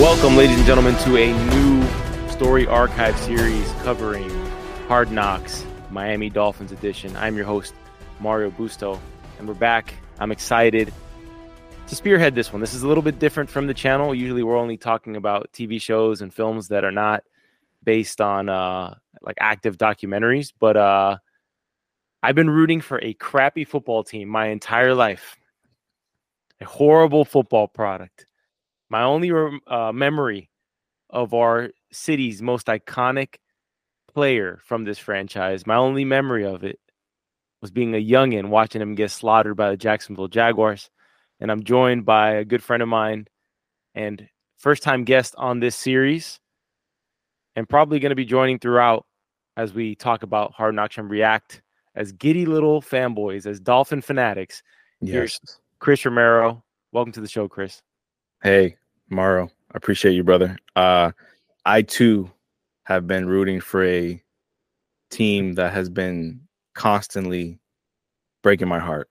Welcome, ladies and gentlemen, to a new story archive series covering Hard Knocks, Miami Dolphins edition. I'm your host, Mario Busto, and we're back. I'm excited to spearhead this one. This is a little bit different from the channel. Usually, we're only talking about TV shows and films that are not based on uh, like active documentaries, but uh, I've been rooting for a crappy football team my entire life. A horrible football product my only uh, memory of our city's most iconic player from this franchise, my only memory of it was being a youngin watching him get slaughtered by the Jacksonville Jaguars. And I'm joined by a good friend of mine and first time guest on this series, and probably going to be joining throughout as we talk about Hard Knocks and react as giddy little fanboys, as Dolphin fanatics. Yes. Here's Chris Romero. Welcome to the show, Chris. Hey, Maro, I appreciate you, brother. Uh, I too have been rooting for a team that has been constantly breaking my heart,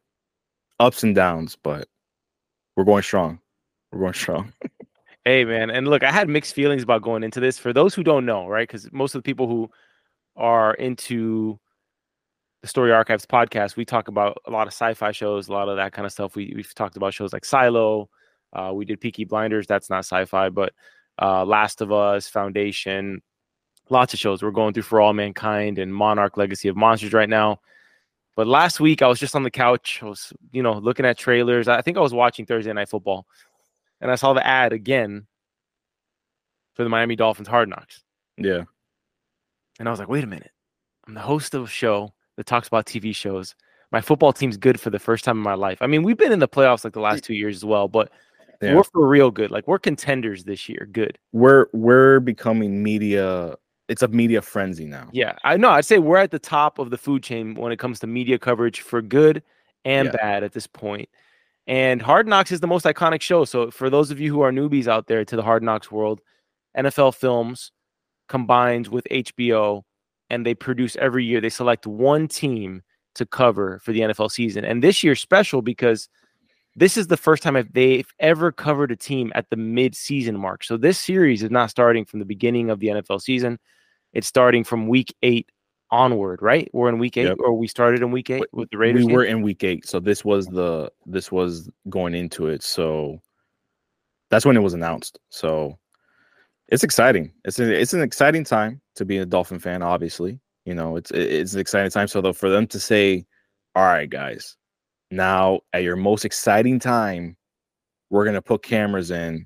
ups and downs, but we're going strong. We're going strong. hey, man, and look, I had mixed feelings about going into this. For those who don't know, right? Because most of the people who are into the Story Archives podcast, we talk about a lot of sci-fi shows, a lot of that kind of stuff. We we've talked about shows like Silo, uh, we did Peaky Blinders. That's not sci-fi, but uh, Last of Us, Foundation, lots of shows. We're going through For All Mankind and Monarch: Legacy of Monsters right now. But last week I was just on the couch. I was, you know, looking at trailers. I think I was watching Thursday Night Football, and I saw the ad again for the Miami Dolphins Hard Knocks. Yeah. And I was like, wait a minute. I'm the host of a show that talks about TV shows. My football team's good for the first time in my life. I mean, we've been in the playoffs like the last two years as well, but yeah. We're for real good. Like we're contenders this year. Good. We're we're becoming media. It's a media frenzy now. Yeah, I know. I'd say we're at the top of the food chain when it comes to media coverage for good and yeah. bad at this point. And Hard Knocks is the most iconic show. So for those of you who are newbies out there to the Hard Knocks world, NFL Films combines with HBO, and they produce every year. They select one team to cover for the NFL season. And this year's special because this is the first time they've ever covered a team at the mid-season mark. So this series is not starting from the beginning of the NFL season; it's starting from week eight onward. Right? We're in week eight, yep. or we started in week eight with the Raiders. We were in week eight, so this was the this was going into it. So that's when it was announced. So it's exciting. It's a, it's an exciting time to be a Dolphin fan. Obviously, you know it's it's an exciting time. So though for them to say, "All right, guys." Now, at your most exciting time, we're going to put cameras in,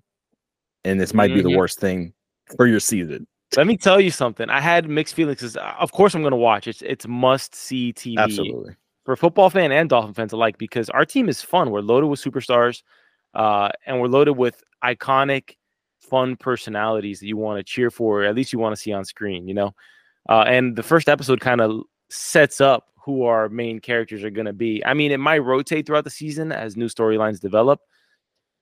and this might mm-hmm. be the mm-hmm. worst thing for your season. Let me tell you something. I had mixed feelings. Uh, of course, I'm going to watch. It's it's must see TV. Absolutely. For football fan and Dolphin fans alike, because our team is fun. We're loaded with superstars, uh, and we're loaded with iconic, fun personalities that you want to cheer for, or at least you want to see on screen. You know, uh, and the first episode kind of sets up who our main characters are going to be. I mean, it might rotate throughout the season as new storylines develop.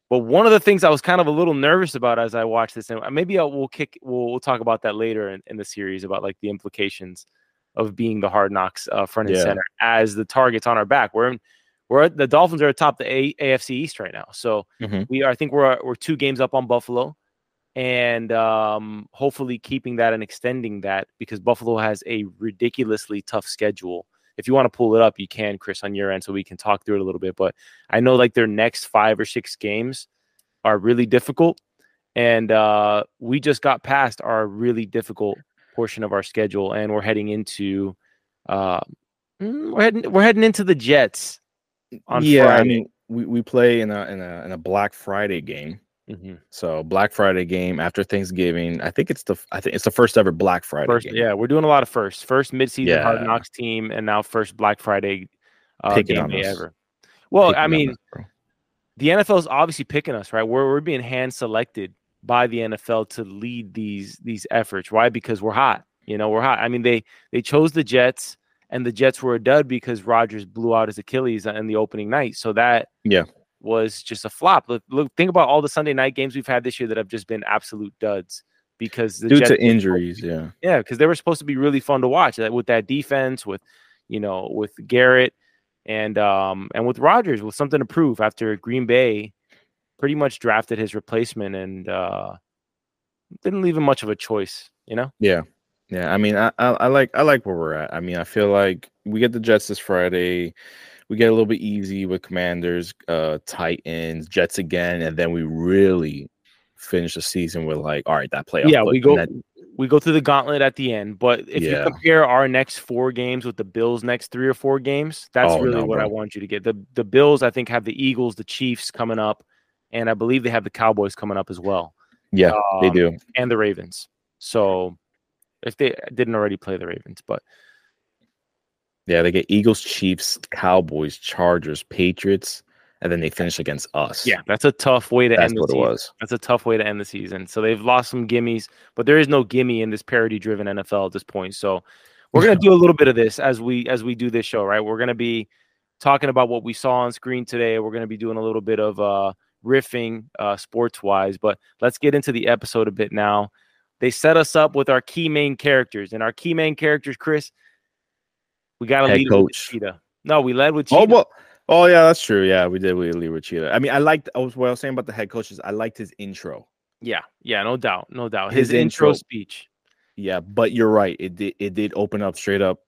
But one of the things I was kind of a little nervous about as I watched this, and maybe I'll, we'll kick, we'll, we'll talk about that later in, in, the series about like the implications of being the hard knocks uh, front and yeah. center as the targets on our back. We're in, we're the Dolphins are atop the A- AFC East right now, so mm-hmm. we are. I think we're we're two games up on Buffalo and um, hopefully keeping that and extending that because Buffalo has a ridiculously tough schedule. If you want to pull it up, you can, Chris, on your end, so we can talk through it a little bit. But I know like their next five or six games are really difficult, and uh, we just got past our really difficult portion of our schedule, and we're heading into uh, mm, we're heading we're heading into the Jets. On yeah, Friday. I mean we, we play in a in a in a Black Friday game Mm-hmm. So Black Friday game after Thanksgiving. I think it's the I think it's the first ever Black Friday. First, game. yeah, we're doing a lot of first. First midseason yeah. Hard Knocks team, and now first Black Friday uh, game day ever. Well, picking I mean, us, the NFL is obviously picking us, right? We're we're being hand selected by the NFL to lead these these efforts. Why? Because we're hot. You know, we're hot. I mean, they they chose the Jets, and the Jets were a dud because Rodgers blew out his Achilles in the opening night. So that yeah was just a flop. Look, look, think about all the Sunday night games we've had this year that have just been absolute duds because due Jets to injuries, yeah, yeah, because they were supposed to be really fun to watch with that defense, with you know, with Garrett and um, and with Rodgers with something to prove after Green Bay pretty much drafted his replacement and uh, didn't leave him much of a choice. You know? Yeah, yeah. I mean, I, I, I like I like where we're at. I mean, I feel like we get the Jets this Friday. We get a little bit easy with Commanders, uh, Titans, Jets again, and then we really finish the season with like, all right, that playoff. Yeah, we go we go through the gauntlet at the end. But if yeah. you compare our next four games with the Bills' next three or four games, that's oh, really no, what bro. I want you to get. The the Bills, I think, have the Eagles, the Chiefs coming up, and I believe they have the Cowboys coming up as well. Yeah, um, they do, and the Ravens. So if they didn't already play the Ravens, but yeah, they get Eagles, Chiefs, Cowboys, Chargers, Patriots, and then they finish against us. Yeah, that's a tough way to that's end the season. Was. That's a tough way to end the season. So they've lost some gimmies, but there is no gimme in this parody-driven NFL at this point. So we're gonna do a little bit of this as we as we do this show, right? We're gonna be talking about what we saw on screen today. We're gonna be doing a little bit of uh riffing uh sports-wise, but let's get into the episode a bit now. They set us up with our key main characters, and our key main characters, Chris. We got to lead coach. with Cheetah. No, we led with Cheetah. Oh well. Oh yeah, that's true. Yeah, we did. We lead with Cheetah. I mean, I liked. I was what I was saying about the head coaches. I liked his intro. Yeah, yeah, no doubt, no doubt. His, his intro, intro speech. Yeah, but you're right. It did. It did open up straight up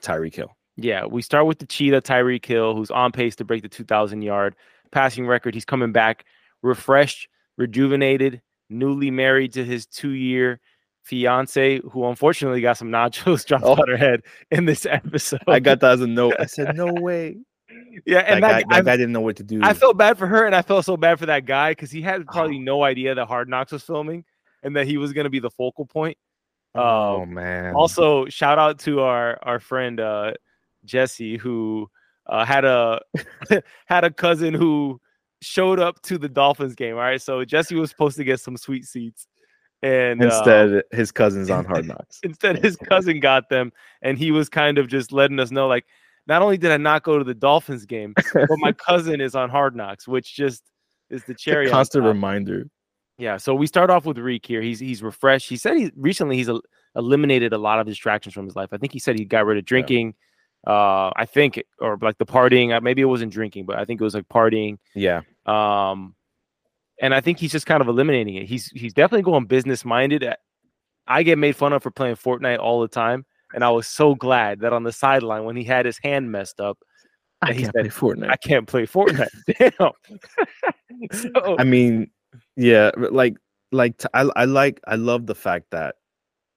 Tyreek Hill. Yeah, we start with the cheetah Tyreek Hill, who's on pace to break the 2,000 yard passing record. He's coming back refreshed, rejuvenated, newly married to his two year fiance, who unfortunately got some nachos dropped oh. on her head in this episode. I got that as a note. I said, no way. Yeah, and that, that, guy, that guy, didn't know what to do. I felt bad for her, and I felt so bad for that guy because he had probably oh. no idea that Hard Knocks was filming and that he was going to be the focal point. Oh um, man! Also, shout out to our our friend uh, Jesse who uh, had a had a cousin who showed up to the Dolphins game. All right, so Jesse was supposed to get some sweet seats, and instead uh, his cousin's on Hard Knocks. instead, his cousin got them, and he was kind of just letting us know, like, not only did I not go to the Dolphins game, but my cousin is on Hard Knocks, which just is the cherry. constant reminder. Yeah, so we start off with Reek here. He's he's refreshed. He said he recently he's a, eliminated a lot of distractions from his life. I think he said he got rid of drinking. Yeah uh i think or like the partying uh, maybe it wasn't drinking but i think it was like partying yeah um and i think he's just kind of eliminating it he's he's definitely going business minded i get made fun of for playing fortnite all the time and i was so glad that on the sideline when he had his hand messed up I can't said, play Fortnite. I can't play Fortnite. Damn. so, I mean, yeah, like, like I, I like, I love the fact that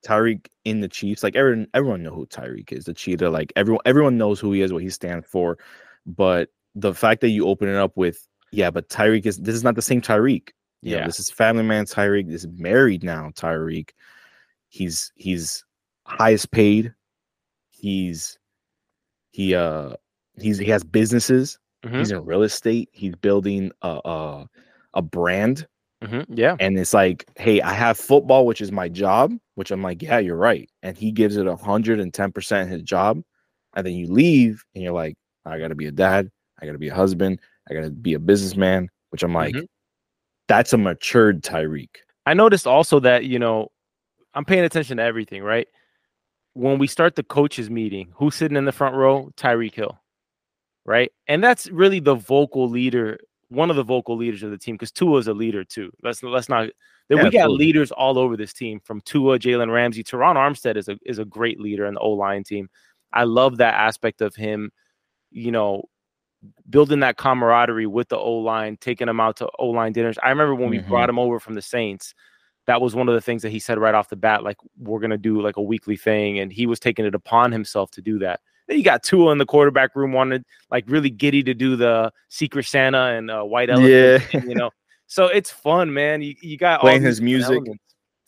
Tyreek in the Chiefs, like everyone, everyone know who Tyreek is, the cheetah. Like everyone, everyone knows who he is, what he stands for. But the fact that you open it up with, yeah, but Tyreek is this is not the same Tyreek. You yeah, know, this is family man Tyreek. This is married now Tyreek. He's he's highest paid. He's he uh he's he has businesses. Mm-hmm. He's in real estate. He's building a a, a brand Mm-hmm. Yeah. And it's like, hey, I have football, which is my job, which I'm like, yeah, you're right. And he gives it 110% his job. And then you leave and you're like, I got to be a dad. I got to be a husband. I got to be a businessman, which I'm like, mm-hmm. that's a matured Tyreek. I noticed also that, you know, I'm paying attention to everything, right? When we start the coaches meeting, who's sitting in the front row? Tyreek Hill, right? And that's really the vocal leader one of the vocal leaders of the team because Tua is a leader too. Let's let's not. Yeah, we got absolutely. leaders all over this team from Tua, Jalen Ramsey, Terron Armstead is a is a great leader in the O line team. I love that aspect of him. You know, building that camaraderie with the O line, taking them out to O line dinners. I remember when mm-hmm. we brought him over from the Saints. That was one of the things that he said right off the bat, like we're gonna do like a weekly thing, and he was taking it upon himself to do that. Then you got Tua in the quarterback room, wanted like really giddy to do the Secret Santa and uh, White Elephant. Yeah, you know. So it's fun, man. You, you got playing his music. Elements.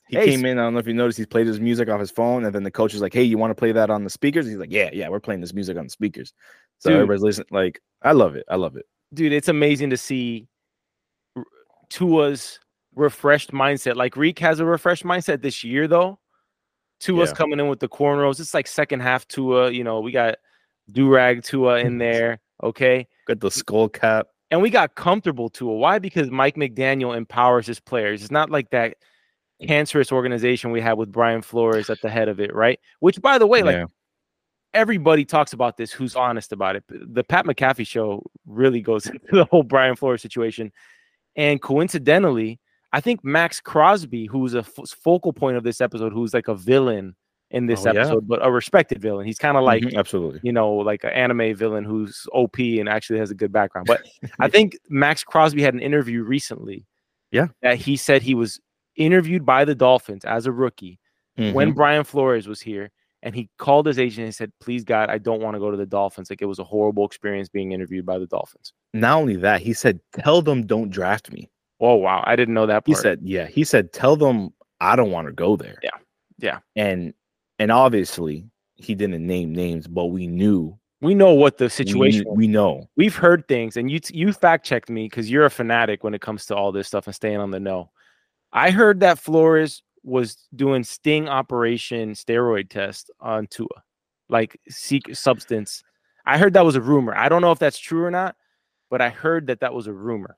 He hey, came in. I don't know if you noticed. He played his music off his phone, and then the coach is like, "Hey, you want to play that on the speakers?" He's like, "Yeah, yeah, we're playing this music on the speakers." So dude, everybody's listening. Like, I love it. I love it, dude. It's amazing to see Tua's refreshed mindset. Like Reek has a refreshed mindset this year, though. Tua's yeah. coming in with the cornrows. It's like second half Tua. You know, we got Durag Tua in there. Okay. Got the skull cap. And we got comfortable Tua. Why? Because Mike McDaniel empowers his players. It's not like that cancerous organization we had with Brian Flores at the head of it, right? Which, by the way, like everybody talks about this who's honest about it. The Pat McAfee show really goes into the whole Brian Flores situation. And coincidentally, I think Maxx Crosby, who's a f- focal point of this episode, who's like a villain in this Oh, yeah? episode, but a respected villain. He's kind of like, Mhm, absolutely. you know, like an anime villain who's OP and actually has a good background. But I think Maxx Crosby had an interview recently. Yeah. That he said he was interviewed by the Dolphins as a rookie when Mhm. Brian Flores was here. And he called his agent and said, Please, God, I don't want to go to the Dolphins. Like it was a horrible experience being interviewed by the Dolphins. not only that, he said, "Tell them don't draft me." Oh, wow. I didn't know that part. He said, "Yeah." He said, "Tell them I don't want to go there." Yeah. Yeah. And and obviously he didn't name names, but we knew we know what the situation knew- We, know. we've heard things and you you fact checked me because you're a fanatic when it comes to all this stuff and staying on the know i heard that flores was doing sting operation steroid test on tua like secret substance. I heard that was a rumor. I don't know if that's true or not but i heard that that was a rumor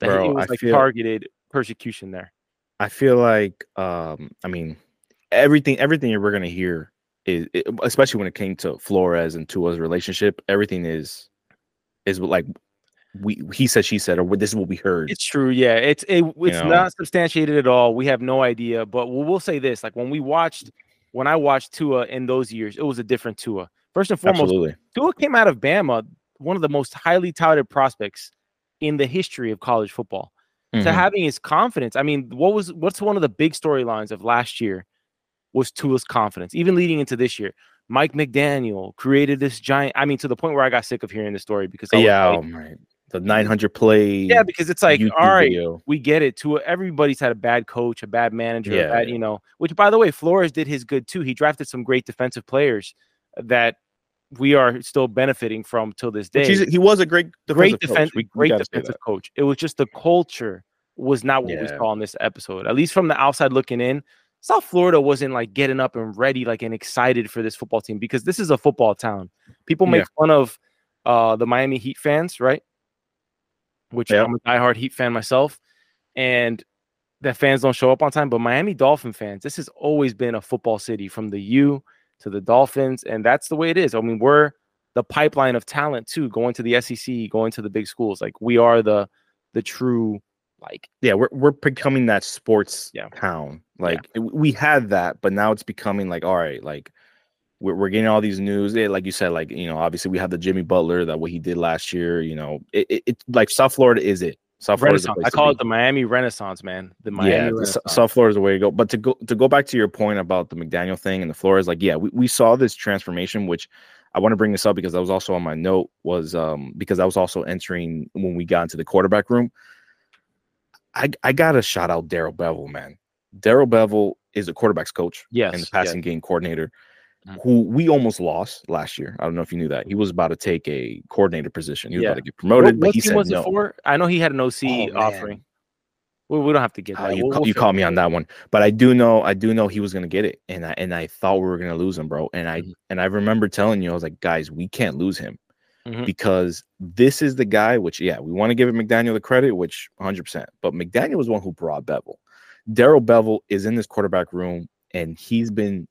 that Bro, it was I like feel- targeted persecution there. I feel like um I mean everything everything we're gonna hear is especially when it came to Flores and Tua's relationship, everything is is like we he said she said or this is what we heard. It's true. Yeah, it's it, it's know? not substantiated at all. We have no idea, but we'll, we'll say this: like when we watched, when I watched Tua in those years, it was a different Tua. First and foremost, Absolutely. Tua came out of Bama, one of the most highly touted prospects in the history of college football. To Mhm. having his confidence, I mean, what was what's one of the big storylines of last year was Tua's confidence, even leading into this year. Mike McDaniel created this giant. I mean, to the point where I got sick of hearing the story because I was yeah, like, oh my the 900 play yeah, because it's like, YouTube all right, video. we get it. To everybody's had a bad coach, a bad manager, a Yeah, bad, yeah. you know. Which, by the way, Flores did his good too. He drafted some great defensive players that we are still benefiting from till this day. He was a great great defense, coach. We- we great gotta defensive coach. It was just the culture was not what we Yeah. saw in this episode. At least from the outside looking in, South Florida wasn't like getting up and ready, like and excited for this football team because this is a football town. People make fun of uh the Miami Heat fans, right? Which Yeah. I'm a diehard Heat fan myself, and that fans don't show up on time. But Miami Dolphin fans, this has always been a football city from the U to the Dolphins, and that's the way it is. I mean, we're the pipeline of talent too, going to the SEC, going to the big schools. Like we are the the true like yeah, we're we're becoming that sports Yeah. town. Like w- we had that, but now it's becoming like all right, like we're we're getting all these news. Yeah, like you said, like you know, obviously we have the Jimmy Butler that what he did last year. You know, it, it, it's like South Florida is it. South Florida is the Renaissance. place I call it the Miami Renaissance, man. The Miami yeah, Renaissance. South Florida is the way to go. But to go to go back to your point about the McDaniel thing and the Flores, like yeah, we, we saw this transformation, which I want to bring this up because that was also on my note was um because I was also entering when we got into the quarterback room. I I gotta shout out Darrell Bevell, man. Darrell Bevell is a quarterbacks coach yes, and the yes. passing game coordinator. Mhm. Who we almost lost last year. I don't know if you knew that. He was about to take a coordinator position. He was Yeah. about to get promoted, What, but what he said was no. for? I know he had an OC Oh, offering. Well, we don't have to get Uh, that. you We'll- ca- we'll you caught me on that one, but I do know I do know he was gonna get it, and I and I thought we were gonna lose him, bro. And I Mhm. and I remember telling you, I was like, guys, we can't lose him Mhm. because this is the guy. Which yeah, we want to give McDaniel the credit, which 100. percent But McDaniel was the one who brought Bevell. Darrell Bevell is in this quarterback room, and he's been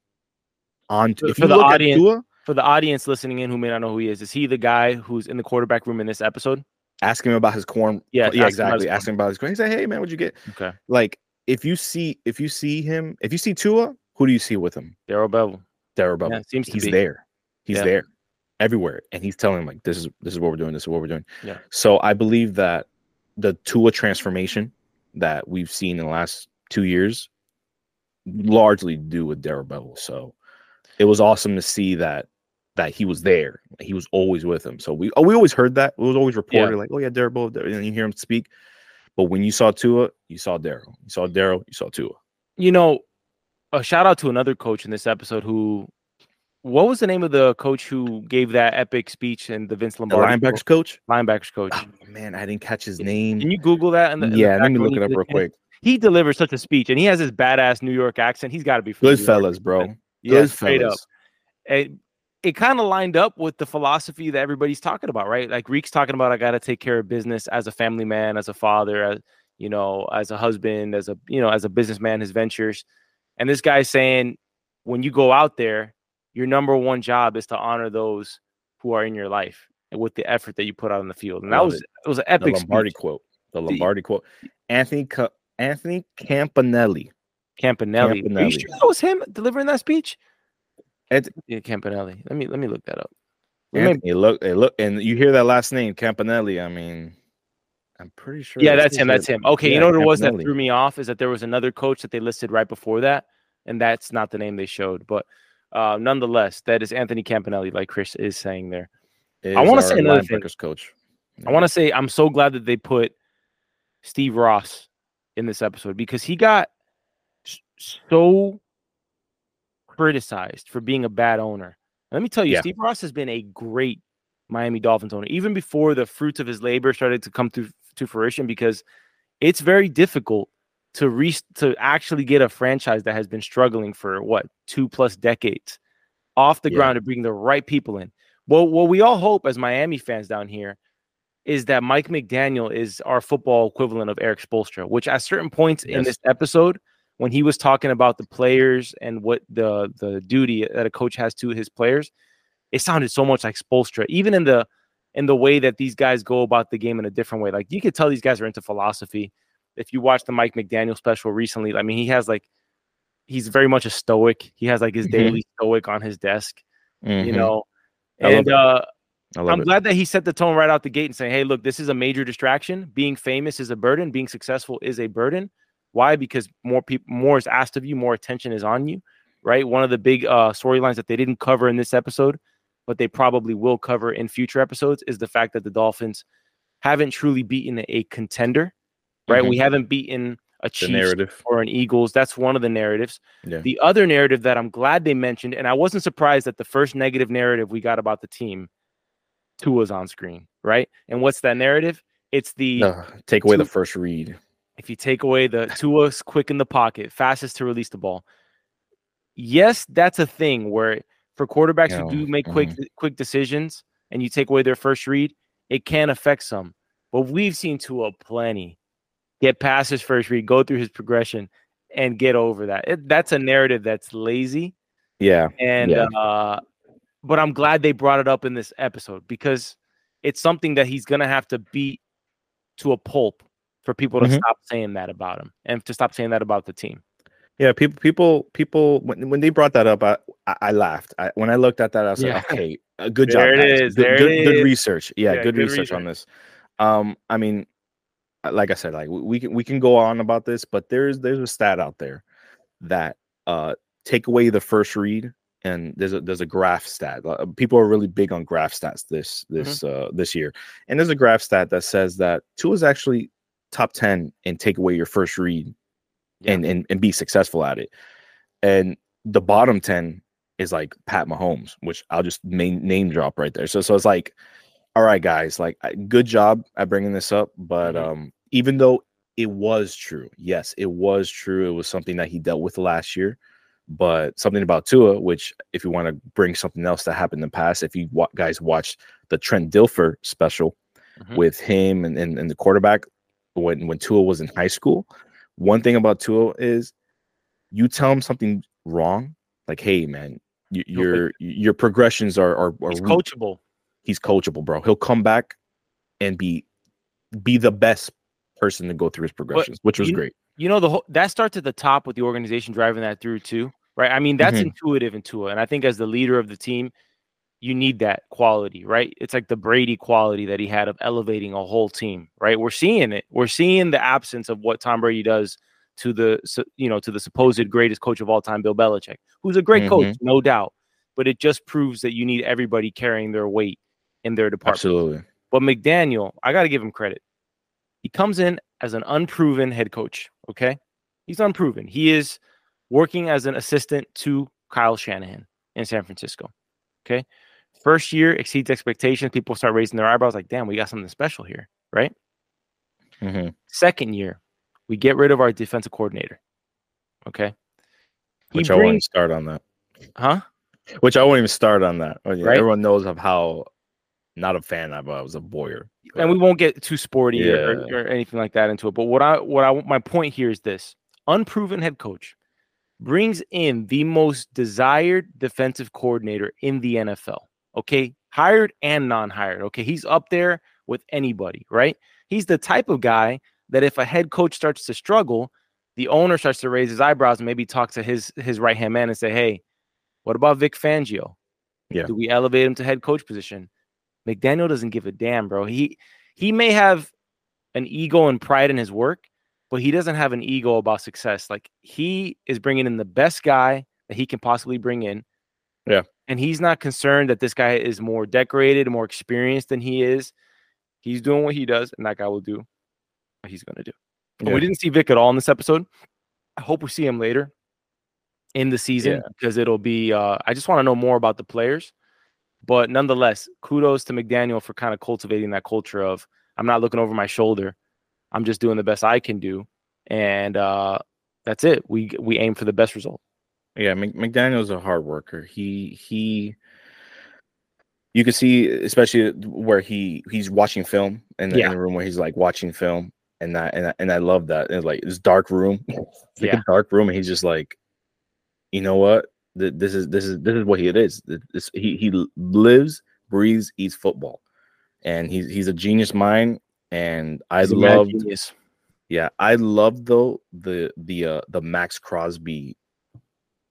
on. For- for the audience- Tua, For the audience listening in who may not know who he is, is he the guy who's in the quarterback room in this episode? ask him about his corn. Yeah, yeah, ask exactly. Ask him about his corn. He said, "Hey, man, what'd you get?" Okay. Like, if you see if you see him, if you see Tua, who do you see with him? Darrell Bevell. Darrell Bevell. Yeah, seems to he's be. there. He's Yeah. there everywhere. And he's telling him like this is this is what we're doing, this is what we're doing. Yeah. So I believe that the Tua transformation that we've seen in the last two years largely do with Darrell Bevell. So it was awesome to see that that he was there. He was always with him. So we oh, we always heard that. It was always reported like, oh yeah, Daryl and you hear him speak. But when you saw Tua, you saw Daryl. You saw Daryl, you saw Tua. You know, a shout out to another coach in this episode who. What was the name of the coach who gave that epic speech in the Vince The Lombardi? show? linebackers coach. linebackers coach. Oh, man, I didn't catch his name. Can you Google that? in the- in the yeah, let me look it up real quick. He delivers such a speech, and he has this badass New York accent. He's got to be Good fellas, bro. Yeah, Good straight up. it, it kind of lined up with the philosophy that everybody's talking about, right? Like Reek's talking about, I got to take care of business as a family man, as a father, as you know, as a husband, as a you know, as a businessman, his ventures. And this guy's saying, when you go out there, your number one job is to honor those who are in your life and with the effort that you put out on the field. And that was it. it was an epic the Lombardi speech. quote. The Lombardi quote. Anthony Anthony Campanile. Campanile. Are you sure that was him delivering that speech? Ant- Yeah, Campanile. Let me let me look that up. Anthony, look, it look, and you hear that last name, Campanile. I mean, I'm pretty sure. yeah, that's him. That's him. Okay, you know what it was that threw me off is that there was another coach that they listed right before that, and that's not the name they showed. But uh, nonetheless, that is Anthony Campanile, like Chris is saying there. Is I wanna say another thing. coach. I want to say I'm so glad that they put Steve Ross in this episode because he got so criticized for being a bad owner. Let me tell you, Yeah. Steve Ross has been a great Miami Dolphins owner, even before the fruits of his labor started to come to, to fruition, because it's very difficult to re- to actually get a franchise that has been struggling for what two plus decades off the Yeah. ground to bring the right people in. Well, what we all hope as Miami fans down here is that Mike McDaniel is our football equivalent of Erik Spoelstra, which at certain points in this episode, when he was talking about the players and what the the duty that a coach has to his players, it sounded so much like Spoelstra, even in the in the way that these guys go about the game in a different way. Like you could tell these guys are into philosophy. If you watch the Mike McDaniel special recently, I mean, he has like he's very much a stoic. He has like his Mhm. daily stoic on his desk, you Mhm. know. And uh I'm it. glad that he set the tone right out the gate and saying, "Hey, look, this is a major distraction. Being famous is a burden. Being successful is a burden. Why? Because more people, more is asked of you, more attention is on you, right? One of the big uh, storylines that they didn't cover in this episode, but they probably will cover in future episodes, is the fact that the Dolphins haven't truly beaten a contender, right? Mhm. We haven't beaten a Chiefs narrative. or an Eagles. That's one of the narratives. Yeah. The other narrative that I'm glad they mentioned, and I wasn't surprised that the first negative narrative we got about the team, Tua's on screen, right? And what's that narrative? It's the No, take away the first read. If you take away the Tua's quick in the pocket, fastest to release the ball. Yes, that's a thing where for quarterbacks Yeah, who do make quick mhm. quick decisions and you take away their first read, it can affect some. But we've seen Tua plenty get past his first read, go through his progression, and get over that. It, that's a narrative that's lazy. Yeah. And Yeah. uh but I'm glad they brought it up in this episode because it's something that he's gonna have to beat to a pulp for people to Mhm. stop saying that about him and to stop saying that about the team. Yeah, people, people, people. When, when they brought that up, I, I, I laughed. I, when I looked at that, I was Yeah. like, "Okay, good There job, it guys. is, Good, there good, it good is. research. Yeah, Yeah, good, good research, on this." Um, I mean, uh, like I said, like we, we can we can go on about this, but there's there's a stat out there that uh take away the first read, and there's a there's a graph stat. Uh, people are really big on graph stats this this uh this year, and there's a graph stat that says that Tua is actually top ten and take away your first read Yeah. and, and and be successful at it. And the bottom 10 is like Pat Mahomes, which I'll just main name drop right there. So so it's like, all right, guys, like good job at bringing this up. But Mhm. um, even though it was true, yes, it was true. It was something that he dealt with last year. But something about Tua, which if you want to bring something else that happened in the past, if you guys watched the Trent Dilfer special Mhm. with him and, and, and the quarterback when when Tua was in high school, one thing about Tua is you tell him something wrong, like, hey man, you, your your progressions are are, are He's weak." coachable. he's coachable, bro. He'll come back and be be the best person to go through his progressions, which was you- great. You know, the whole that starts at the top with the organization driving that through too, right? I mean, that's Mhm. intuitive in Tua, and I think as the leader of the team, you need that quality, right? It's like the Brady quality that he had of elevating a whole team, right? We're seeing it. We're seeing the absence of what Tom Brady does to the you know to the supposed greatest coach of all time, Bill Belichick, who's a great coach, mm-hmm. no doubt, but it just proves that you need everybody carrying their weight in their department. Absolutely. But McDaniel, I got to give him credit. He comes in as an unproven head coach. Okay. He's unproven. He is working as an assistant to Kyle Shanahan in San Francisco. Okay. First year exceeds expectations. People start raising their eyebrows like, damn, we got something special here. Right. Mhm. Second year, we get rid of our defensive coordinator. Okay. He Which I won't even start on that. huh? Which I won't even start on that. Oh, Right. Everyone knows of how not a fan of I was a Boyer. and we won't get too sporty or, or anything like that into it. But what I what I my point here is this: unproven head coach brings in the most desired defensive coordinator in the NFL. Okay. Hired and non hired. Okay. He's up there with anybody, right? He's the type of guy that if a head coach starts to struggle, the owner starts to raise his eyebrows and maybe talk to his his right hand man and say, "Hey, what about Vic Fangio? Yeah. Do we elevate him to head coach position?" McDaniel doesn't give a damn, bro. He he may have an ego and pride in his work, but he doesn't have an ego about success. Like he is bringing in the best guy that he can possibly bring in. Yeah. And he's not concerned that this guy is more decorated, more experienced than he is. He's doing what he does, and that guy will do what he's going to do. Yeah. We didn't see Vic at all in this episode. I hope we see him later in the season yeah. because it'll be. Uh, I just want to know more about the players, but nonetheless, kudos to McDaniel for kind of cultivating that culture of I'm not looking over my shoulder. I'm just doing the best I can do, and uh, that's it. We we aim for the best result. Yeah, McDaniel's a hard worker. He he. You can see, especially where he he's watching film in the, yeah. in the room where he's like watching film, and that and I, and I love that. It's like this dark room, it's like yeah. a dark room, and he's just like, you know what? This is this is this is what he it is. This, he he lives, breathes, eats football, and he's he's a genius mind. And I love, yeah, I love though the the uh the Maxx Crosby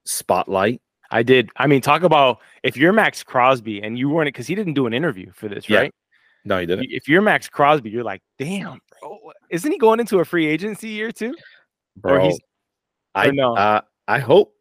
spotlight. I did. I mean, talk about if you're Maxx Crosby and you weren't because he didn't do an interview for this, yeah. right? No, he didn't. If you're Maxx Crosby, you're like, damn, bro, isn't he going into a free agency year too? Bro, I know. Uh, I hope.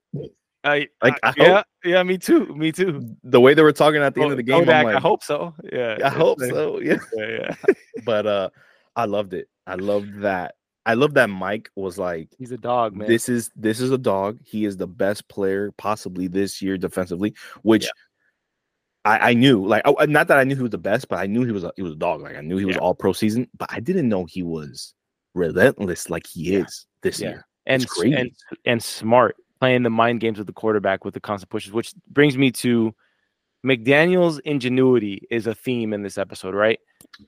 I like. I yeah, hope. yeah, me too. Me too. The way they were talking at the oh, end of the game, Kodak, like, I hope so. Yeah, I hope so. Yeah, yeah, yeah. but uh, I loved it. I loved that. I love that Mike was like, he's a dog, man. This is this is a dog. He is the best player possibly this year defensively, which yeah. I, I, knew, like, oh, I, not that I knew he was the best, but I knew he was a, he was a dog. Like, I knew he was all pro season, but I didn't know he was relentless like he yeah. is this yeah. year. And, and and smart playing the mind games with the quarterback with the constant pushes, which brings me to McDaniel's ingenuity is a theme in this episode, right?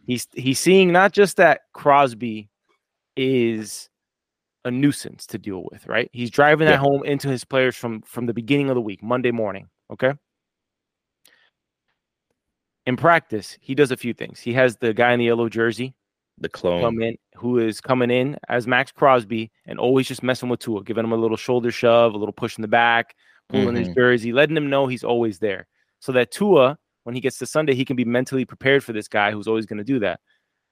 He's he's seeing not just that Crosby is a nuisance to deal with, right? He's driving that home into his players from from the beginning of the week, Monday morning. Okay in practice, he does a few things. He has the guy in the yellow jersey, the clone, come in, who is coming in as Maxx Crosby and always just messing with Tua, giving him a little shoulder shove, a little push in the back, pulling mm-hmm. his jersey, letting him know he's always there, so that Tua, when he gets to Sunday, he can be mentally prepared for this guy who's always going to do that.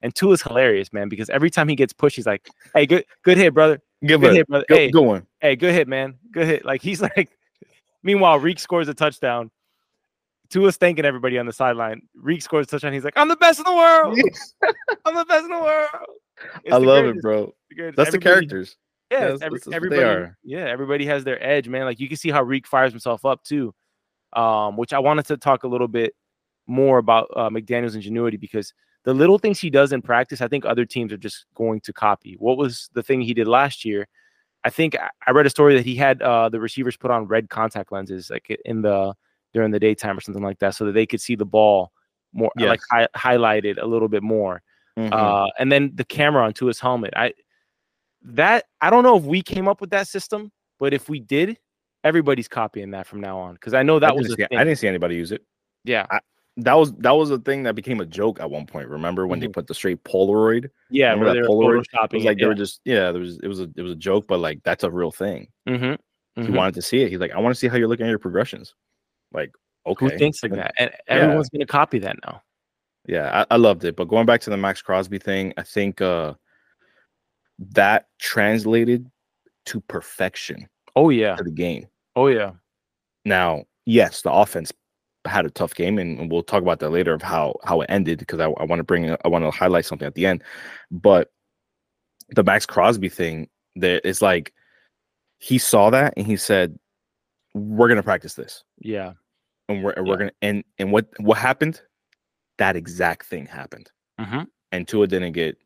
And Tua is hilarious, man, because every time he gets pushed, he's like, "Hey, good, good hit, brother. Good, good hit, brother. Go, hey, go on. Hey, good hit, man. Good hit." Like he's like. Meanwhile, Reek scores a touchdown Tua's thanking everybody on the sideline. Reek scores a touchdown. He's like, I'm the best in the world. I'm the best in the world. It's I the love greatest. it, bro. That's everybody, the characters. Yeah, yeah every, everybody. Yeah, everybody has their edge, man. Like you can see how Reek fires himself up too. Um, which I wanted to talk a little bit more about uh, McDaniel's ingenuity because the little things he does in practice, I think other teams are just going to copy. What was the thing he did last year? I think I read a story that he had uh, the receivers put on red contact lenses, like in the during the daytime or something like that, so that they could see the ball more, yes. like hi- highlighted a little bit more. Mm-hmm. Uh, and then the camera onto his helmet. I that I don't know if we came up with that system, but if we did, everybody's copying that from now on because I know that I was. See, I didn't see anybody use it. Yeah, I, that was that was a thing that became a joke at one point. Remember when mm-hmm. they put the straight Polaroid? Yeah, remember that Polaroid? It was like it, they were just yeah. There was it was a it was a joke, but like that's a real thing. Mm-hmm. Mm-hmm. He wanted to see it. He's like, I want to see how you're looking at your progressions. Like, okay, who thinks like that? And everyone's yeah. going to copy that now. Yeah, I, I, loved it. But going back to the Maxx Crosby thing, I think uh that translated to perfection. Oh yeah, to the game. Oh yeah. Now, yes, the offense had a tough game, and we'll talk about that later of how how it ended because I, I want to bring I want to highlight something at the end. But the Maxx Crosby thing, there is like he saw that and he said, "We're gonna practice this." Yeah, and we're, we're gonna and and what what happened? That exact thing happened, mm-hmm. and Tua didn't get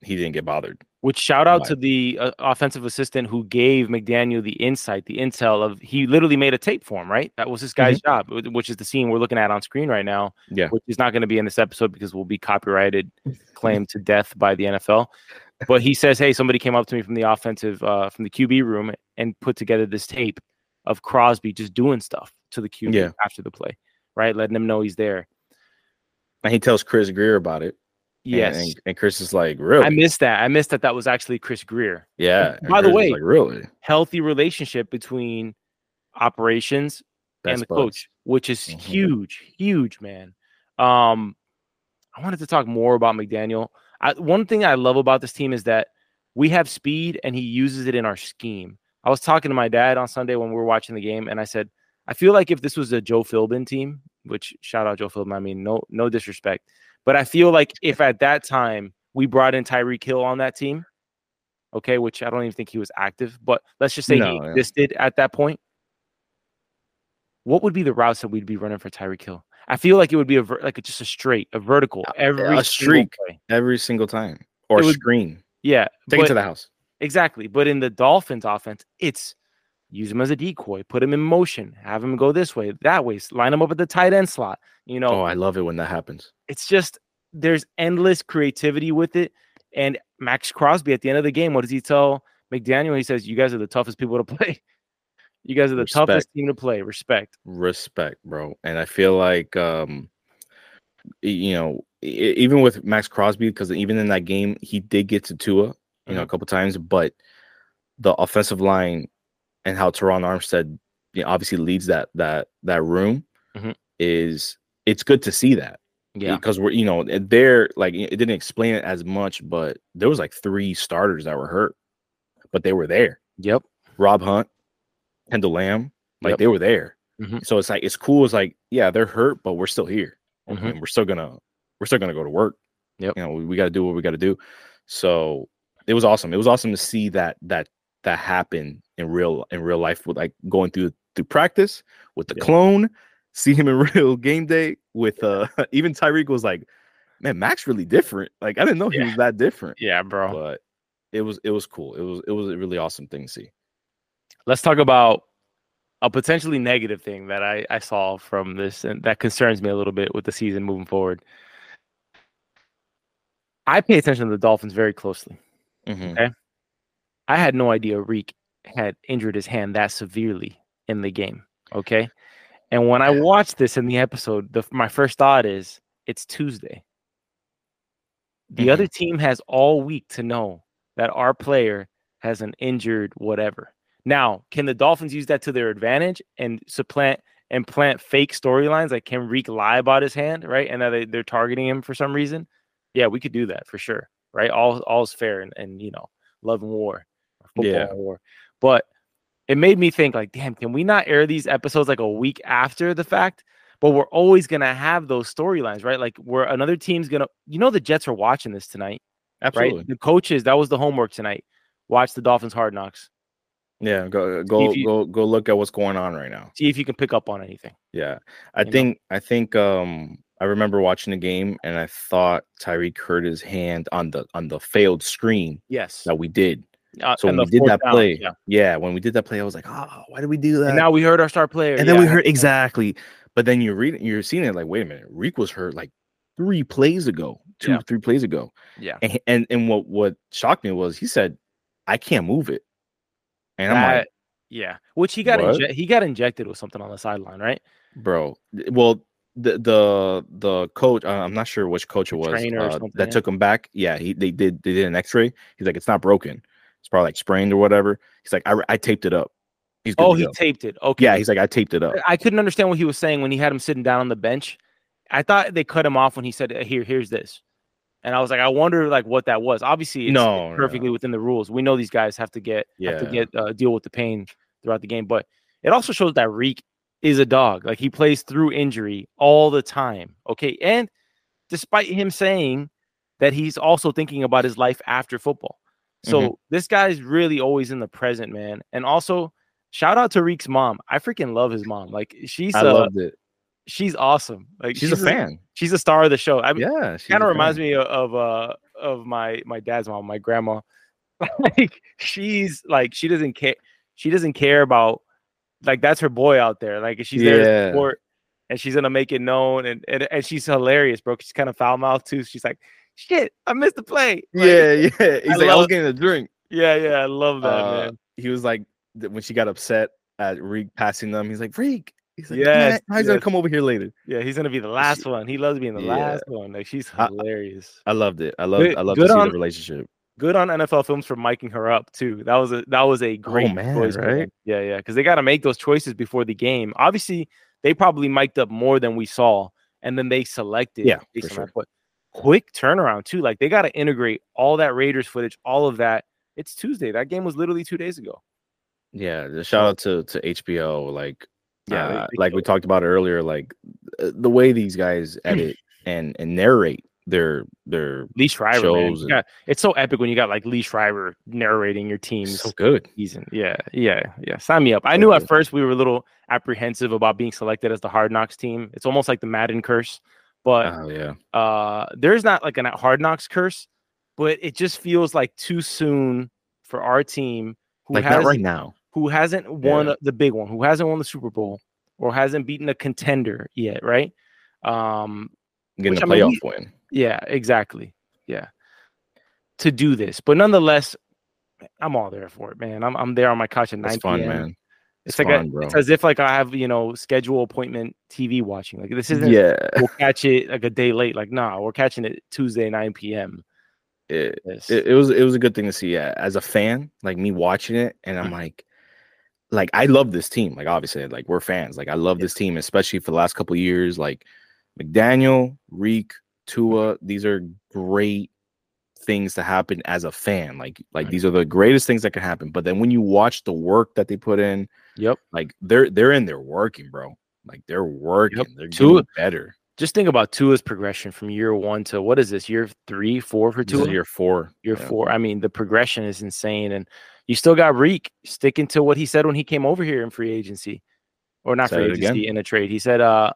he didn't get bothered. Which shout out to the uh, offensive assistant who gave McDaniel the insight, the intel of he literally made a tape for him, right? That was this guy's mm-hmm. job, which is the scene we're looking at on screen right now. Yeah, which is not going to be in this episode because we'll be copyrighted, claimed to death by the NFL. But he says, "Hey, somebody came up to me from the offensive, uh, from the QB room, and put together this tape of Crosby just doing stuff to the QB Yeah. after the play, right? Letting him know he's there. And he tells Chris Grier about it. And- Yes. And, and Chris is like, really? I missed that. I missed that that was actually Chris Grier. yeah. By And the Chris is way, like, really? Healthy relationship between operations and the buds. coach, which is Mhm. huge, huge, man. Um, I wanted to talk more about McDaniel. I, one thing I love about this team is that we have speed and he uses it in our scheme. I was talking to my dad on Sunday when we were watching the game, and I said, I feel like if this was a Joe Philbin team, which shout out Joe Philbin, I mean, no, no disrespect, but I feel like if at that time we brought in Tyreek Hill on that team, okay, which I don't even think he was active, but let's just say he No, yeah. existed at that point. What would be the routes that we'd be running for Tyreek Hill? I feel like it would be a ver- like a, just a straight, a vertical every a single streak. play. Every single time. Or It would- screen. Yeah, Take it to the house. Exactly. But in the Dolphins offense, it's use him as a decoy, put him in motion, have him go this way, that way, line him up at the tight end slot. You know, Oh, I love it when that happens. it's just there's endless creativity with it. And Maxx Crosby at the end of the game, what does he tell McDaniel? He says, You guys are the toughest people to play. You guys are the toughest team to play. Respect. respect, bro. And I feel like um you know, even with Maxx Crosby, because even in that game, he did get to Tua, you know, a couple times, but the offensive line and how Terron Armstead you know, obviously leads that that that room Mhm. is it's good to see that Yeah. because we're you know they're like it didn't explain it as much, but there was like three starters that were hurt, but they were there. Yep. Rob Hunt, Kendall Lamm, like Yep. they were there. Mhm. So it's like it's cool. It's like yeah, they're hurt, but we're still here, and- Mhm. and we're still gonna we're still gonna go to work. Yep. You know, we, we got to do what we got to do. So it was awesome. It was awesome to see that that that happen in real in real life with like going through through practice with the Yeah. clone, see him in real game day with uh even Tyreek was like, man, Max really different. Like I didn't know he Yeah. was that different, Yeah, bro. but it was it was cool. It was it was a really awesome thing to see. Let's talk about a potentially negative thing that I, I saw from this and that concerns me a little bit with the season moving forward. I pay attention to the Dolphins very closely. Mhm. I had no idea Reek had injured his hand that severely in the game. Okay. And when I watched this in the episode, the, my first thought is it's Tuesday. The Mhm. other team has all week to know that our player has an injured whatever. Now, can the Dolphins use that to their advantage and supplant and plant fake storylines? Like, can Reek lie about his hand, right? And that they, they're targeting him for some reason? Yeah, we could do that for sure, right? All all's fair and, and you know, love and war, football Yeah. and war. But it made me think, like, damn, can we not air these episodes like a week after the fact? But we're always gonna have those storylines, right? Like, where another team's gonna, you know, the Jets are watching this tonight, Absolutely. right? The coaches, that was the homework tonight. Watch the Dolphins hard knocks. Yeah, go go you- go go look at what's going on right now. See if you can pick up on anything. Yeah. I know? think I think um I remember watching the game and I thought Tyreek hurt his hand on the on the failed screen Yes. that we did. Uh, So when we did that down, play, yeah. yeah. when we did that play, I was like, oh, why did we do that? And now we heard our star player. And then we yeah. heard exactly. But then you're reading, you're seeing it like, wait a minute, Reek was hurt like three plays ago, two, Yeah. three plays ago. Yeah. And and and what what shocked me was he said, I can't move it. And I'm like, yeah. Which he got inje- he got injected with something on the sideline, right? bro. Well, the the the coach, uh, I'm not sure which coach it was uh, that yeah. took him back. Yeah, he they did they did an X-ray. He's like, it's not broken. It's probably like sprained or whatever. He's like, I, I taped it up. He's Oh, he go. taped it. Okay. yeah. He's like, I taped it up. I couldn't understand what he was saying when he had him sitting down on the bench. I thought they cut him off when he said, "Uh, "Here, here's this," and I was like, I wonder like what that was. Obviously, No, no. perfectly within the rules. We know these guys have to get have to get uh, deal with the pain throughout the game, but it also shows that Reek is a dog. Like he plays through injury all the time. Okay, and despite him saying that he's also thinking about his life after football. So Mhm. this guy's really always in the present, man. And also, shout out to Reek's mom. I freaking love his mom. Like she's I uh, loved it. she's awesome. Like She's, a fan. she's a star of the show. I mean, Yeah, kind of reminds me of, uh of my my dad's mom, my grandma. like she's like she doesn't care. She doesn't care about like that's her boy out there. Like she's there to support, and she's gonna make it known. And and, and she's hilarious, bro. She's kind of foul mouthed too. She's like, "Shit, I missed the play." Like, Yeah, yeah. He's like, I was getting a drink. yeah, yeah. I love that, Uh, man. He was like, when she got upset at Reek passing them. He's like, Reek. He's like, Yes, yeah, he's gonna come over here later. Yeah, he's gonna be the last one. He loves being the Yeah. last one. Like she's hilarious. I loved it. I love. I love to see on- the relationship. Good on NFL Films for miking her up too. That was a that was a great Oh, man, choice. right? Yeah, yeah, because they got to make those choices before the game. Obviously, they probably mic'd up more than we saw, and then they selected. Yeah, for that. But quick turnaround too. Like they got to integrate all that Raiders footage, all of that. It's Tuesday. That game was literally two days ago. Yeah, the shout out to to HBO. Like, Yeah, uh, they like we talked about earlier. Like uh, the way these guys edit and and narrate their their Liev Schreiber, man. Shows and- Yeah, it's so epic when you got like Liev Schreiber narrating your team's so good. season. Yeah, yeah, yeah. Sign me up. I knew at first we were a little apprehensive about being selected as the Hard Knocks team. It's almost like the Madden curse, but Oh yeah, uh, there's not like a Hard Knocks curse, but it just feels like too soon for our team who like has right now. who hasn't won Yeah. the big one, who hasn't won the Super Bowl, or hasn't beaten a contender yet, right? Um, Getting which, a I mean, playoff win. yeah, exactly. Yeah. To do this. But nonetheless, I'm all there for it, man. I'm I'm there on my couch at 9 It's fun, p.m. man. It's, like a, it's as if like I have, you know, schedule appointment TV watching. Like this isn't Yeah, we'll catch it like a day late. Like, nah, we're catching it Tuesday, 9 p.m. it, Yes. it, it was it was a good thing to see. Yeah, as a fan, like me watching it, and I'm mm-hmm. like, like I love this team. Like obviously, like we're fans. Like I love this team, especially for the last couple of years. Like McDaniel, Reek, Tua, these are great things to happen as a fan. Like like Right. these are the greatest things that can happen. But then when you watch the work that they put in, Yep. like they're they're in there working, bro. Like they're working. They're Tua- better. Just think about Tua's progression from year one to what is this, year three, four for This is Tua? year four. year yeah. four. I mean, the progression is insane. And you still got Reek sticking to what he said when he came over here in free agency. Or not free again. agency in a trade. He said uh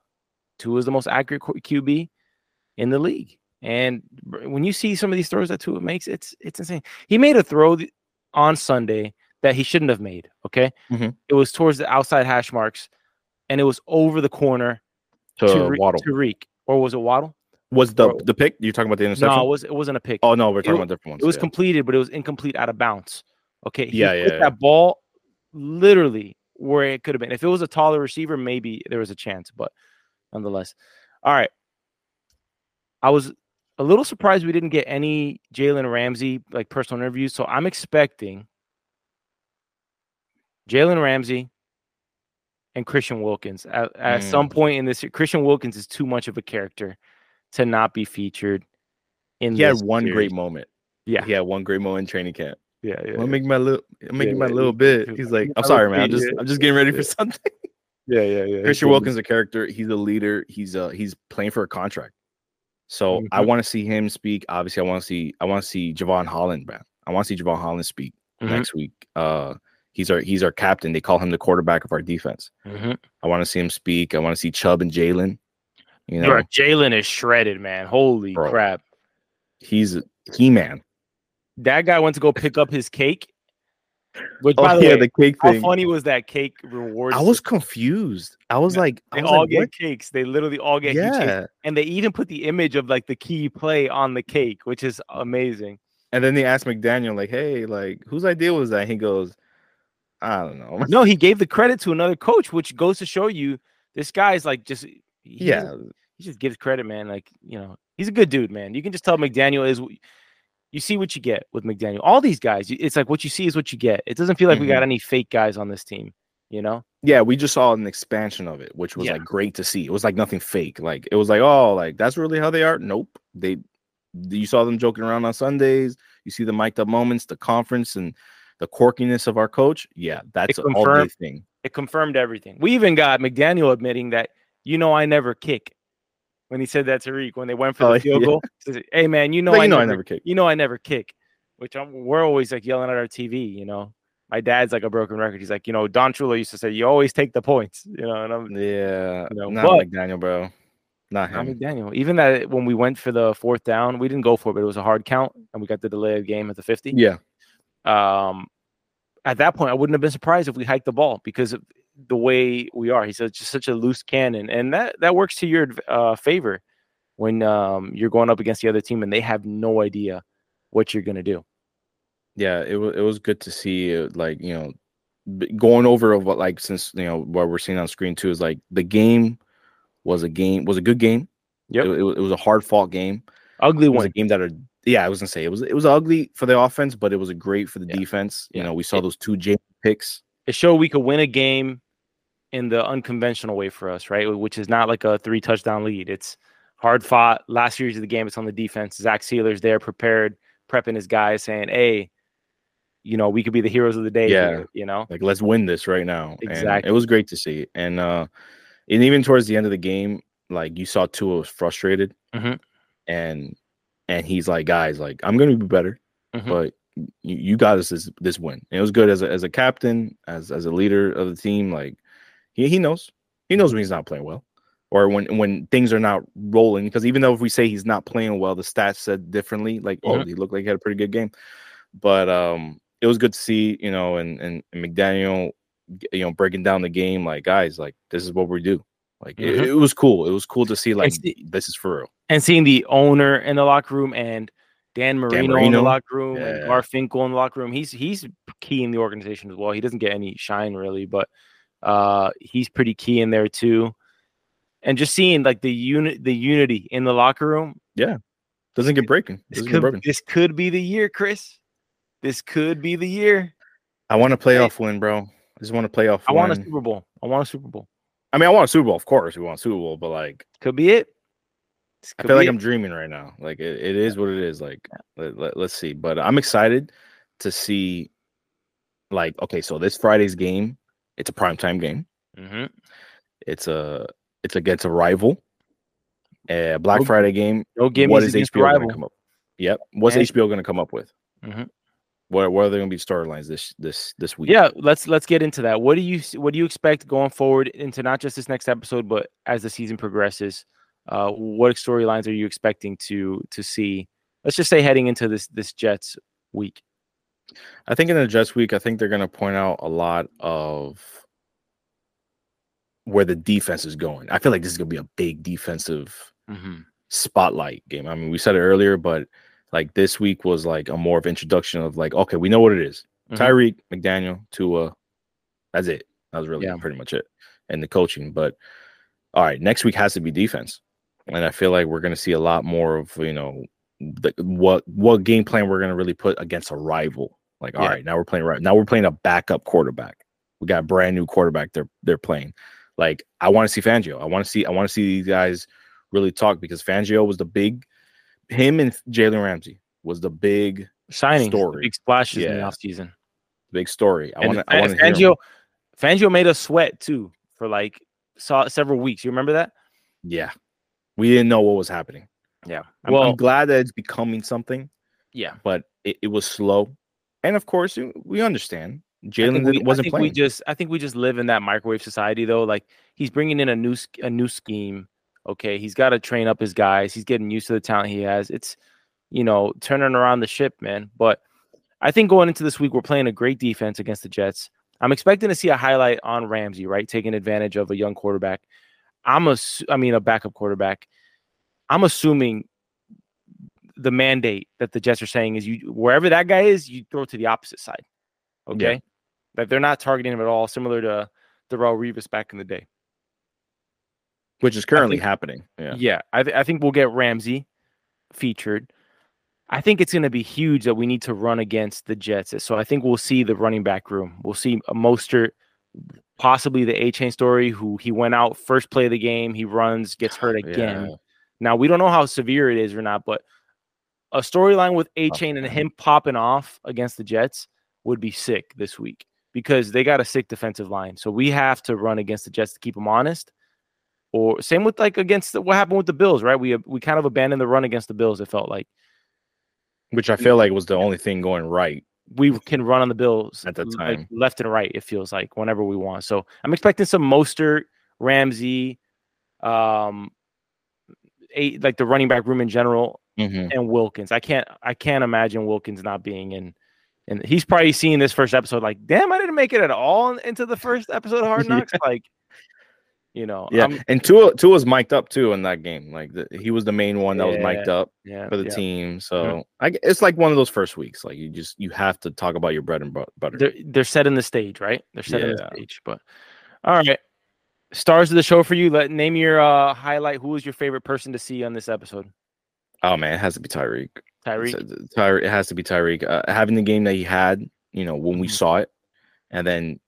Tua is the most accurate QB in the league. And when you see some of these throws that Tua makes, it's it's insane. He made a throw on Sunday that he shouldn't have made. Okay. Mhm. It was towards the outside hash marks and it was over the corner To, to, Re- Waddle. to Reek. Or was it Waddle? Was the the pick? You're talking about the interception? No, it was it wasn't a pick. Oh no, we're talking wa- about different ones. It was yeah. completed, but it was incomplete out of bounds. Okay. He Yeah, yeah, yeah. That ball literally where it could have been. If it was a taller receiver, maybe there was a chance, but nonetheless. All right. I was a little surprised we didn't get any Jalen Ramsey like personal interviews. So I'm expecting Jalen Ramsey and Christian Wilkins at, at Mm. some point in this. Christian Wilkins is too much of a character to not be featured in. He had one series. great moment. Yeah, He had one great moment in training camp. yeah, yeah. I'm making my little, I'm making my yeah, little he- bit. He's like, I'm sorry, man. I'm just, I'm just getting ready for something. Yeah, yeah, yeah. Christian Wilkins is a character. He's a leader. He's uh he's playing for a contract. So I Mhm. want to see him speak. Obviously, I want to see I want to see Jevon Holland, man. I want to see Jevon Holland speak Mhm. next week. Uh he's our he's our captain. They call him the quarterback of our defense. Mhm. I want to see him speak. I want to see Chubb and Jalen. You know, Jalen is shredded, man. Holy Bro. crap! he's he man. That guy went to go pick up his cake. Which, Oh by the yeah, way, the cake how thing. funny was that cake reward? I was system? confused. I was like, I They was all like, get what? cakes. They literally all get. Yeah. and they even put the image of like the key play on the cake, which is amazing. And then they asked McDaniel, like, hey, like, whose idea was that? He goes, I don't know. No, he gave the credit to another coach, which goes to show you this guy's like just he yeah. doesn't- he just gives credit, man. Like you know, he's a good dude, man. You can just tell McDaniel is. You see what you get with McDaniel. All these guys, it's like what you see is what you get. It doesn't feel like we got mm-hmm. any fake guys on this team. You know? Yeah, we just saw an expansion of it, which was Yeah. like great to see. It was like nothing fake. Like it was like, oh, like that's really how they are. Nope. They you saw them joking around on Sundays. You see the mic'd up moments, the conference and the quirkiness of our coach. Yeah, that's all confirmed- thing. It confirmed everything. We even got McDaniel admitting that you know I never kick. When he said that to Reek when they went for the Oh, field yeah. goal, he says, hey man, you know, I, you know never, I never kick. you know I never kick. Which I'm, we're always like yelling at our TV. You know, my dad's like a broken record. He's like, you know, Don Shula used to say, you always take the points. You know, and I'm Yeah, You know, not but- McDaniel, bro. Not him. mean, Daniel, even that when we went for the fourth down, we didn't go for it, but it was a hard count, and we got the delay of game at the 50. yeah, Um, at that point, I wouldn't have been surprised if we hiked the ball because of the way we are. He's such, just such a loose cannon, and that that works to your uh, favor when um, you're going up against the other team and they have no idea what you're gonna do. yeah. It was it was good to see. uh, Like you know, going over of what like since you know what we're seeing on screen too is like the game was a game was a good game. Yeah, It, it, was- it was a hard fought game. Ugly was a one. game that are yeah, I was gonna say it was it was ugly for the offense, but it was a great for the Yeah. defense. You Yeah. know, we saw It- those two James picks. It showed we could win a game in the unconventional way for us, right? Which is not like a three touchdown lead. It's hard fought. Last series of the game, it's on the defense. Zach Sieler's there, prepared, prepping his guys, saying, "Hey, you know, we could be the heroes of the day." Yeah. here," you know. Like, let's win this right now. And Exactly. it was great to see. And uh and even towards the end of the game, like you saw Tua was frustrated. Mhm. And and he's like, guys, like, I'm gonna be better, Mhm. but you, you got us this this win. And it was good as a as a captain, as as a leader of the team. Like he he knows. He knows when he's not playing well. Or when when things are not rolling. Because even though if we say he's not playing well, the stats said differently. Like, oh, Mhm. he looked like he had a pretty good game. But um it was good to see, you know, and and, and McDaniel you know breaking down the game like guys like this is what we do like it, Mhm. it was cool it was cool to see like see- this is for real and seeing the owner in the locker room and Dan Marino, in the locker room and Yeah. Garfinkel in the locker room. He's he's key in the organization as well. He doesn't get any shine really, but uh he's pretty key in there too. And just seeing like the unit the unity in the locker room. Yeah, doesn't get breaking This doesn't get could broken this could be the year, Chris. This could be the year. i want a playoff win bro i just want a playoff I want a. Super Bowl. I want a Super Bowl. I mean i want a super bowl of course we want a super bowl but like Could be it. This i feel like it. i'm dreaming right now like it, it is what it is like let, let, let's see but i'm excited to see like okay so this friday's game it's a primetime game Mhm. it's a it's against a rival a black No- friday game No gimmies what is HBO gonna come up? Yep. What's And- HBO going to come up with? Mhm. What what are they going to be storylines this this this week? Yeah, let's let's get into that. What do you what do you expect going forward into not just this next episode, but as the season progresses? Uh, what storylines are you expecting to to see? Let's just say heading into this this Jets week. I think in the Jets week, I think they're going to point out a lot of where the defense is going. I feel like this is going to be a big defensive Mm-hmm. spotlight game. I mean, we said it earlier, but like this week was like a more of introduction of like, okay, we know what it is. Mhm. Tyreek, McDaniel, Tua. That's it. That was really Yeah. pretty much it. And the coaching. But all right, next week has to be defense. And I feel like we're gonna see a lot more of, you know, the, what what game plan we're gonna really put against a rival. Like, all Yeah. right, now we're playing right now we're playing a backup quarterback. We got a brand new quarterback they're they're playing. Like, I want to see Fangio. I want to see I want to see these guys really talk because Fangio was the big him and Jalen Ramsey was the big Signings, the Story. big splashes in the Yeah. offseason. big story. I want to I want to hear 'em. Fangio, Fangio made us sweat too for like saw several weeks. You remember that? Yeah. We didn't know what was happening. Yeah. I'm, I'm glad that it's becoming something, yeah. but it, it was slow. And of course, we understand Jalen we- didn't- I wasn't think we just I think we just live in that microwave society though. Like he's bringing in a new a new scheme. Okay, he's got to train up his guys. He's getting used to the talent he has. It's you know turning around the ship, man. But I think going into this week, we're playing a great defense against the Jets. I'm expecting to see a highlight on Ramsey, right, taking advantage of a young quarterback. I'm a, I mean, a backup quarterback. I'm assuming the mandate that the Jets are saying is you wherever that guy is, you throw to the opposite side. Okay, that they're not targeting him at all, similar to Darrelle Revis back in the day. Which is currently think- happening. Yeah. Yeah, I, th- I think we'll get Ramsey featured. I think it's going to be huge that we need to run against the Jets. So I think we'll see the running back room. We'll see a Mostert, possibly the Achane story, who he went out first play of the game, he runs, gets hurt again. Yeah. Now we don't know how severe it is or not, but a storyline with A oh, chain and him popping off against the Jets would be sick this week because they got a sick defensive line. So we have to run against the Jets to keep them honest. Or same with like against the, what happened with the Bills, right? We we kind of abandoned the run against the Bills. It felt like Which I feel like was the only thing going right. we can run on the Bills At the like, time. left and right. It feels like whenever we want. So I'm expecting some Mostert, Ramsey, um, eight like the running back room in general, Mhm. and Wilkins. I can't I can't imagine Wilkins not being in. And he's probably seeing this first episode like, damn, I didn't make it at all into the first episode of Hard Knocks. Like, You know, Yeah, I'm- and Tua Tua was mic'd up too in that game. Like the, he was the main one that was mic'd up yeah, for the yeah. team. So I it's like one of those first weeks. Like you just you have to talk about your bread and butter. They're they're setting the stage, right? They're setting the stage. But all right, stars of the show for you. Let name your uh highlight. Who was your favorite person to see on this episode? oh man, it has to be Tyreek. Tyreek. It's- Tyre- it has to be Tyreek. Uh, having the game that he had, you know, when we Mhm. saw it, and then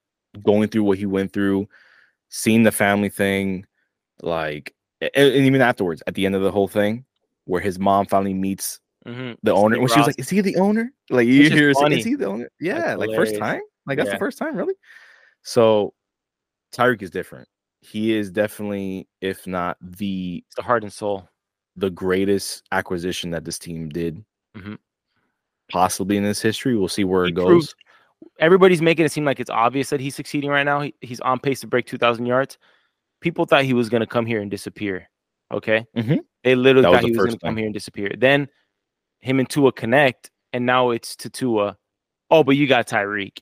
going through what he went through, seeing the family thing, like, and, even afterwards, at the end of the whole thing, where his mom finally meets Mhm. the owner, when she was like, "Is he the owner?" Like you is hear, her say, funny. "Is he the owner?" Yeah, like first time. Like that's Yeah. the first time, really. So, Tyreek is different. He is definitely, if not the the heart and soul. the greatest acquisition that this team did, Mhm. possibly in this history. We'll see where He it goes. proved- Everybody's making it seem like it's obvious that he's succeeding right now. He, he's on pace to break 2,000 yards. People thought he was going to come here and disappear. Okay. Mhm. They literally That was thought the he was going to come here and disappear. Then him and Tua connect, and now it's to Tua. Oh, but you got Tyreek.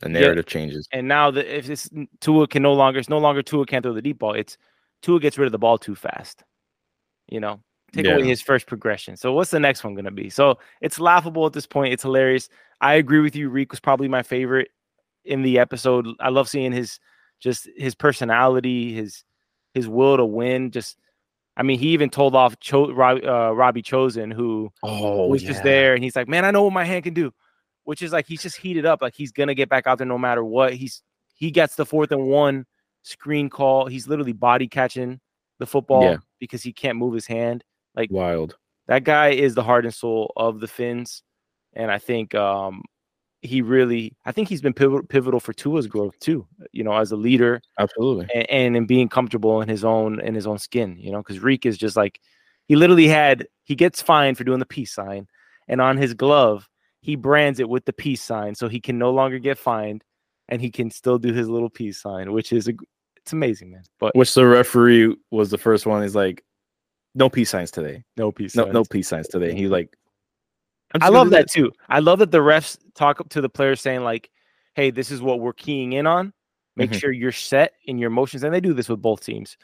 The narrative changes. And now that if this Tua can no longer, it's no longer Tua can't throw the deep ball. It's Tua gets rid of the ball too fast. You know, take away his first progression. So what's the next one going to be? So it's laughable at this point. It's hilarious. I agree with you. Reek was probably my favorite in the episode. I love seeing his just his personality, his his will to win. Just, I mean, he even told off Cho, Rob, uh, Robbie Chosen, who Oh, was just there, and he's like, "Man, I know what my hand can do," which is like he's just heated up, like he's gonna get back out there no matter what. He's he gets the fourth and one screen call. He's literally body catching the football Yeah. because he can't move his hand. Like Wild. that guy is the heart and soul of the Fins, and I think um he really, I think he's been pivotal, for Tua's growth too. You know, as a leader Absolutely. and, and in being comfortable in his own in his own skin, you know, because Reek is just like he literally had he gets fined for doing the peace sign, and on his glove he brands it with the peace sign, so he can no longer get fined, and he can still do his little peace sign, which is a, it's amazing, man. But Which the referee was the first one. He's like, no peace signs today. no peace. No, signs. no peace signs today. He's like, I love that too. I love that the refs talk to the players saying like, "Hey, this is what we're keying in on. Make Mhm. sure you're set in your motions." And they do this with both teams.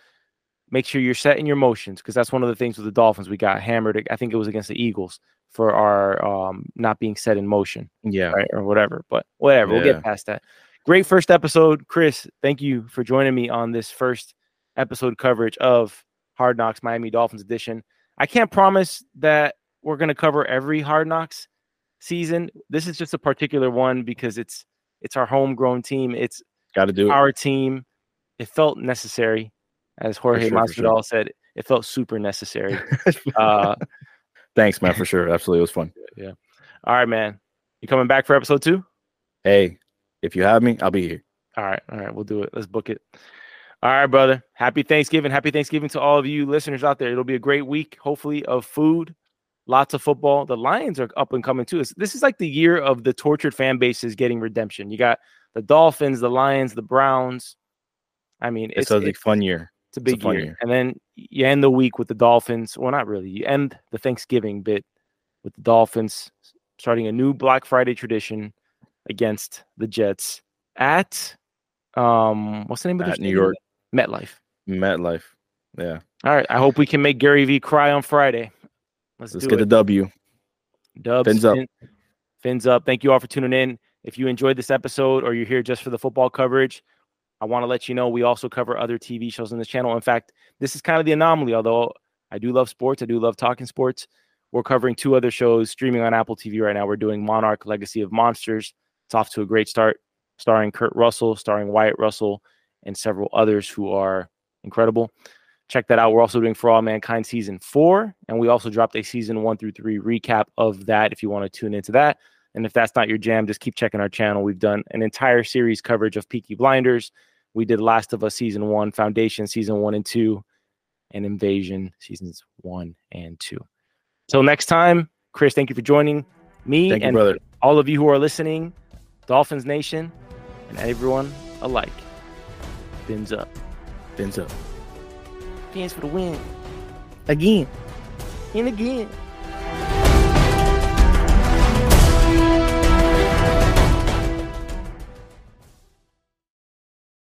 Make sure you're set in your motions because that's one of the things with the Dolphins. We got hammered. I think it was against the Eagles for our um, not being set in motion, Yeah. right, or whatever. But whatever, we'll get past that. Great first episode, Chris. Thank you for joining me on this first episode coverage of Hard Knocks Miami Dolphins edition. I can't promise that we're going to cover every Hard Knocks season. This is just a particular one because it's it's our homegrown team. It's Got to do it. our team. It felt necessary, as Jorge sure, for sure. Masvidal said. It felt super necessary. uh, Thanks, man, for sure. Absolutely. It was fun. Yeah. All right, man. You coming back for episode two? Hey, if you have me, I'll be here. All right, all right, we'll do it. Let's book it. All right, brother. Happy Thanksgiving. Happy Thanksgiving to all of you listeners out there. It'll be a great week, hopefully, of food, lots of football. The Lions are up and coming too. This is like the year of the tortured fan bases getting redemption. You got the Dolphins, the Lions, the Browns. I mean, It's, it's, a it's, fun year. it's a big fun year. year. And then you end the week with the Dolphins. Well, not really. You end the Thanksgiving bit with the Dolphins starting a new Black Friday tradition against the Jets at um what's the name of the New? York. MetLife. MetLife. Yeah. All right. I hope we can make Gary Vee cry on Friday. Let's, Let's get it. the W. Dubs, Fins up. fin- fins up. Thank you all for tuning in. If you enjoyed this episode or you're here just for the football coverage, I want to let you know we also cover other TV shows on this channel. In fact, this is kind of the anomaly. Although I do love sports, I do love talking sports. We're covering two other shows streaming on Apple TV right now. We're doing Monarch Legacy of Monsters. It's off to a great start, starring Kurt Russell, starring Wyatt Russell, and several others who are incredible. Check that out. We're also doing For All Mankind season four, and we also dropped a season one through three recap of that if you want to tune into that. And if that's not your jam, just keep checking our channel. We've done an entire series coverage of Peaky Blinders. We did Last of Us season one, Foundation season one and two, and Invasion seasons one and two. Till next time, Chris, thank you for joining me Thank you, and brother. all of you who are listening, Dolphins Nation, and everyone alike. Fins up. Fins up. Fans for the win. Again. And again.